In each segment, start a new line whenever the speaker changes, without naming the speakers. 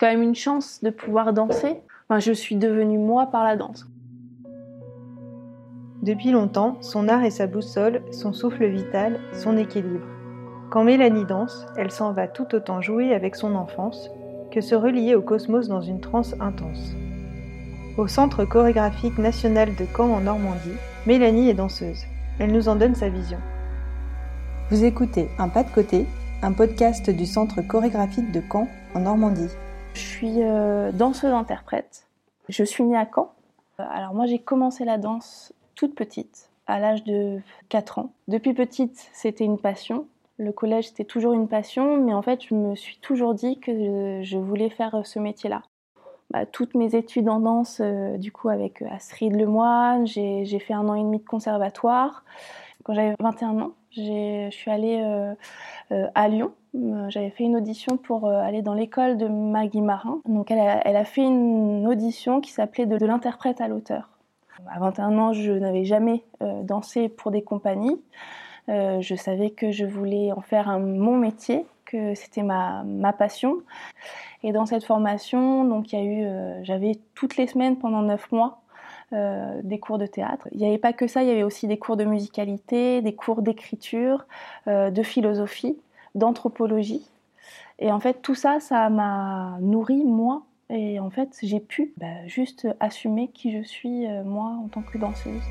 quand même une chance de pouvoir danser. Enfin, je suis devenue moi par la danse.
Depuis longtemps, son art est sa boussole, son souffle vital, son équilibre. Quand Mélanie danse, elle s'en va tout autant jouer avec son enfance que se relier au cosmos dans une transe intense. Au Centre chorégraphique national de Caen en Normandie, Mélanie est danseuse. Elle nous en donne sa vision. Vous écoutez Un pas de côté, un podcast du Centre chorégraphique de Caen en Normandie.
Je suis euh, danseuse-interprète. Je suis née à Caen. Alors moi j'ai commencé la danse toute petite, à l'âge de 4 ans. Depuis petite, c'était une passion. Le collège, c'était toujours une passion, mais en fait, je me suis toujours dit que je voulais faire ce métier-là. Bah, toutes mes études en danse, euh, du coup, avec Astrid Lemoine, j'ai fait un an et demi de conservatoire. Quand j'avais 21 ans, je suis allée euh, euh, à Lyon. J'avais fait une audition pour aller dans l'école de Maggie Marin. Donc, elle a, fait une audition qui s'appelait de l'interprète à l'auteur. À 21 ans, je n'avais jamais euh, dansé pour des compagnies. Euh, je savais que je voulais en faire mon métier, que c'était ma, passion. Et dans cette formation, donc il y a eu, euh, j'avais toutes les semaines pendant 9 mois des cours de théâtre. Il n'y avait pas que ça, il y avait aussi des cours de musicalité, des cours d'écriture, de philosophie, d'anthropologie. Et en fait, tout ça, ça m'a nourri, moi, et en fait, j'ai pu bah, juste assumer qui je suis, euh, moi, en tant que danseuse.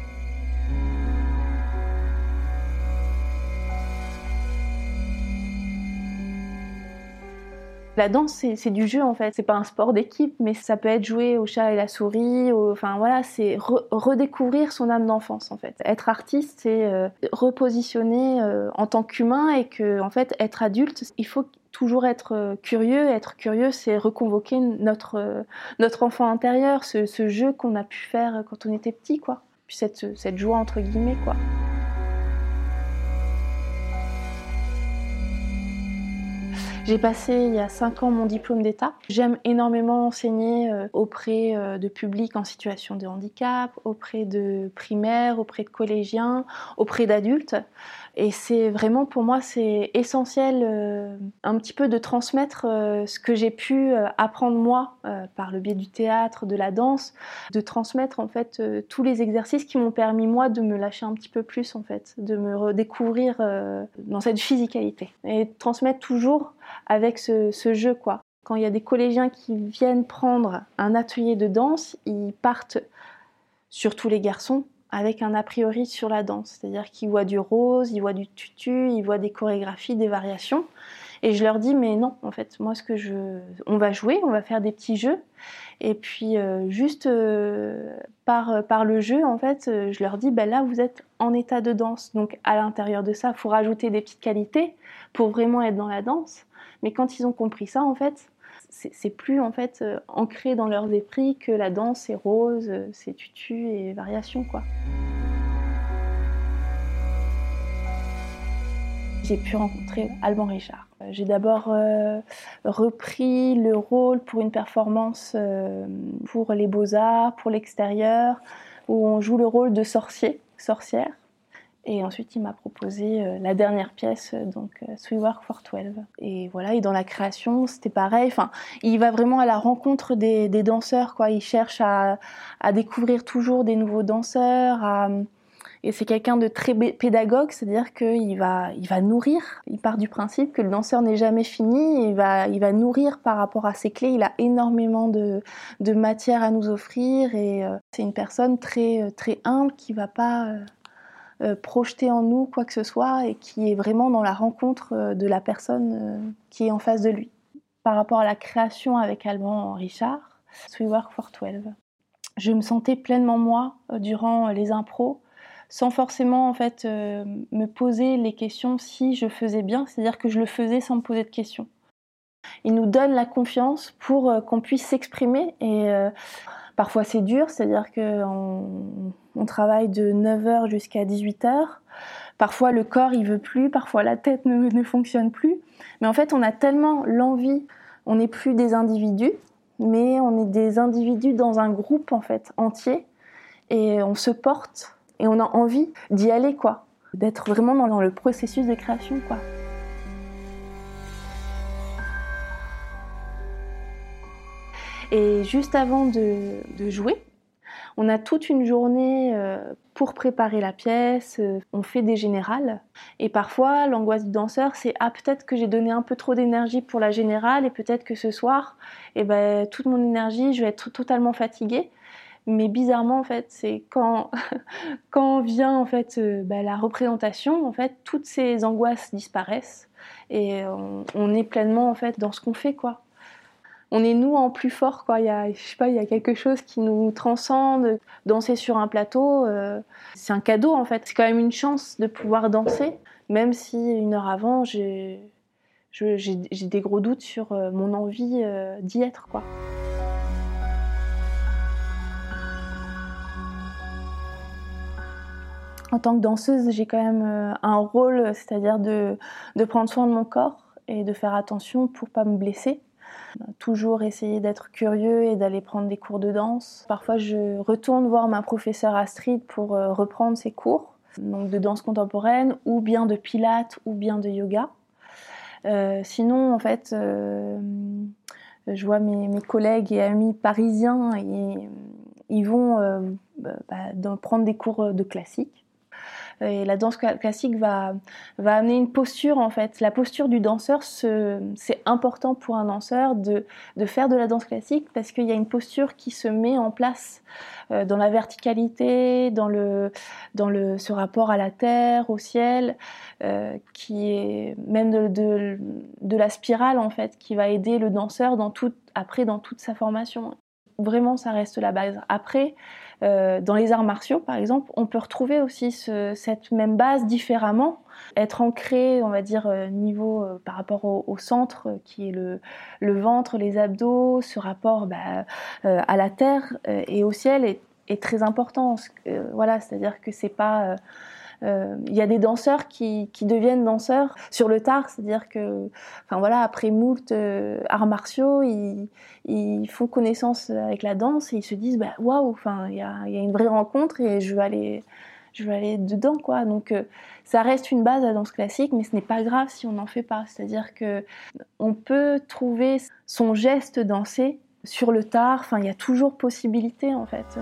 La danse, c'est du jeu en fait. C'est pas un sport d'équipe, mais ça peut être joué au chat et la souris. Enfin voilà, c'est redécouvrir son âme d'enfance en fait. Être artiste, c'est euh, repositionner euh, en tant qu'humain et que en fait être adulte, il faut toujours être euh, curieux. Être curieux, c'est reconvoquer notre, notre enfant intérieur, ce, ce jeu qu'on a pu faire quand on était petit, quoi. Puis cette, cette joie, entre guillemets, quoi. J'ai passé il y a 5 ans mon diplôme d'État. J'aime énormément enseigner euh, auprès de publics en situation de handicap, auprès de primaires, auprès de collégiens, auprès d'adultes. Et c'est vraiment pour moi c'est essentiel euh, un petit peu de transmettre euh, ce que j'ai pu euh, apprendre moi par le biais du théâtre, de la danse, de transmettre en fait tous les exercices qui m'ont permis moi de me lâcher un petit peu plus en fait, de me redécouvrir dans cette physicalité et de transmettre toujours avec ce, ce jeu quoi. Quand il y a des collégiens qui viennent prendre un atelier de danse, ils partent surtout les garçons avec un a priori sur la danse. C'est-à-dire qu'ils voient du rose, ils voient du tutu, ils voient des chorégraphies, des variations. Et je leur dis, mais non, en fait, moi, ce que je. On va jouer, on va faire des petits jeux. Et puis, euh, juste euh, par, par le jeu, en fait, euh, je leur dis, ben là, vous êtes en état de danse. Donc, à l'intérieur de ça, il faut rajouter des petites qualités pour vraiment être dans la danse. Mais quand ils ont compris ça, en fait, c'est plus en fait euh, ancré dans leurs esprits que la danse c'est rose, euh, c'est tutu et variation quoi. J'ai pu rencontrer Alban Richard. Euh, j'ai d'abord repris le rôle pour une performance pour les beaux-arts, pour l'extérieur, où on joue le rôle de sorcier, sorcière. Et ensuite, il m'a proposé euh, la dernière pièce, euh, donc euh, Sweet Work for 12. Et voilà, et dans la création, c'était pareil. Enfin, il va vraiment à la rencontre des, danseurs, quoi. Il cherche à, découvrir toujours des nouveaux danseurs. Et c'est quelqu'un de très pédagogue, c'est-à-dire qu'il va, il va nourrir. Il part du principe que le danseur n'est jamais fini. Il va, il va nourrir par rapport à ses clés. Il a énormément de, matière à nous offrir. Et c'est une personne très, très humble qui va pas euh, projeter en nous quoi que ce soit et qui est vraiment dans la rencontre euh, de la personne euh, qui est en face de lui. Par rapport à la création avec Alban Richard, Work for 12, je me sentais pleinement moi durant les impros sans forcément en fait me poser les questions si je faisais bien, c'est-à-dire que je le faisais sans me poser de questions. Il nous donne la confiance pour qu'on puisse s'exprimer et Parfois c'est dur, c'est-à-dire qu'on on travaille de 9h jusqu'à 18h. Parfois le corps il veut plus, parfois la tête ne, ne fonctionne plus. Mais en fait on a tellement l'envie, on n'est plus des individus, mais on est des individus dans un groupe en fait entier et on se porte et on a envie d'y aller quoi, d'être vraiment dans le processus de création quoi. Et juste avant de, jouer, on a toute une journée euh, pour préparer la pièce, euh, on fait des générales. Et parfois, l'angoisse du danseur, c'est ah peut-être que j'ai donné un peu trop d'énergie pour la générale et peut-être que ce soir, eh ben, toute mon énergie, je vais être totalement fatiguée. Mais bizarrement, en fait, c'est quand, quand vient en fait euh, bah, la représentation, en fait, toutes ces angoisses disparaissent et on, est pleinement en fait dans ce qu'on fait, quoi. On est nous en plus fort, quoi. Il y a, je sais pas, il y a quelque chose qui nous transcende. Danser sur un plateau, euh, c'est un cadeau en fait. C'est quand même une chance de pouvoir danser, même si une heure avant, j'ai, des gros doutes sur euh, mon envie d'y être, quoi. en tant que danseuse, j'ai quand même euh, un rôle, c'est-à-dire de, prendre soin de mon corps et de faire attention pour pas me blesser. Toujours essayer d'être curieux et d'aller prendre des cours de danse. Parfois, je retourne voir ma professeure Astrid pour euh, reprendre ses cours, de danse contemporaine, ou bien de pilates, ou bien de yoga. Euh, sinon, en fait, je vois mes, collègues et amis parisiens, et, ils vont bah, prendre des cours de classique. Et la danse classique va, va amener une posture en fait. La posture du danseur, c'est important pour un danseur de, de, faire de la danse classique parce qu'il y a une posture qui se met en place euh, dans la verticalité, dans, le, dans le, ce rapport à la terre, au ciel, euh, qui est même de, de, la spirale en fait, qui va aider le danseur dans après dans toute sa formation. Vraiment, ça reste la base. Après, euh, dans les arts martiaux, par exemple, on peut retrouver aussi cette même base différemment, être ancré, on va dire, euh, niveau euh, par rapport au, centre, qui est le, ventre, les abdos, ce rapport bah, à la terre et au ciel est, est très important. voilà, c'est-à-dire que c'est pas il y a des danseurs qui, deviennent danseurs sur le tard, c'est-à-dire que, enfin voilà, après moult euh, arts martiaux, ils, font connaissance avec la danse et ils se disent, bah waouh, enfin il y a, y a, une vraie rencontre et je vais aller, je vais aller dedans quoi. Donc euh, ça reste une base à danse classique, mais ce n'est pas grave si on n'en fait pas. C'est-à-dire que on peut trouver son geste dansé sur le tard. Enfin, il y a toujours possibilité en fait.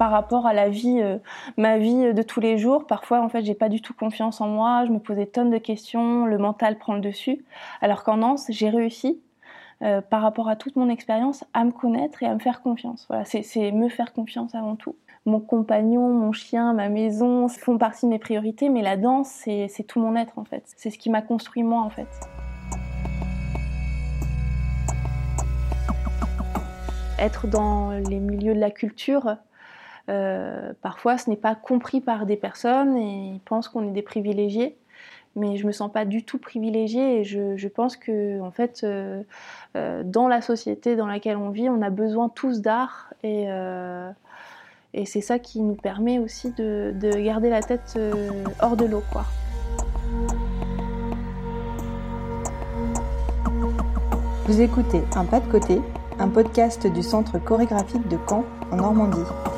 Par rapport à la vie, euh, ma vie de tous les jours. Parfois, en fait, j'ai pas du tout confiance en moi. Je me posais tonnes de questions. Le mental prend le dessus. Alors qu'en Nance, j'ai réussi. Euh, par rapport à toute mon expérience, à me connaître et à me faire confiance. Voilà, c'est me faire confiance avant tout. Mon compagnon, mon chien, ma maison font partie de mes priorités, mais la danse, c'est tout mon être en fait. C'est ce qui m'a construit moi en fait. Être dans les milieux de la culture, euh, parfois, ce n'est pas compris par des personnes et ils pensent qu'on est des privilégiés. Mais je me sens pas du tout privilégiée et je, pense que, en fait, euh, euh, dans la société dans laquelle on vit, on a besoin tous d'art et, et c'est ça qui nous permet aussi de, de garder la tête hors de l'eau, quoi.
Vous écoutez Un pas de côté, un podcast du Centre chorégraphique de Caen en Normandie.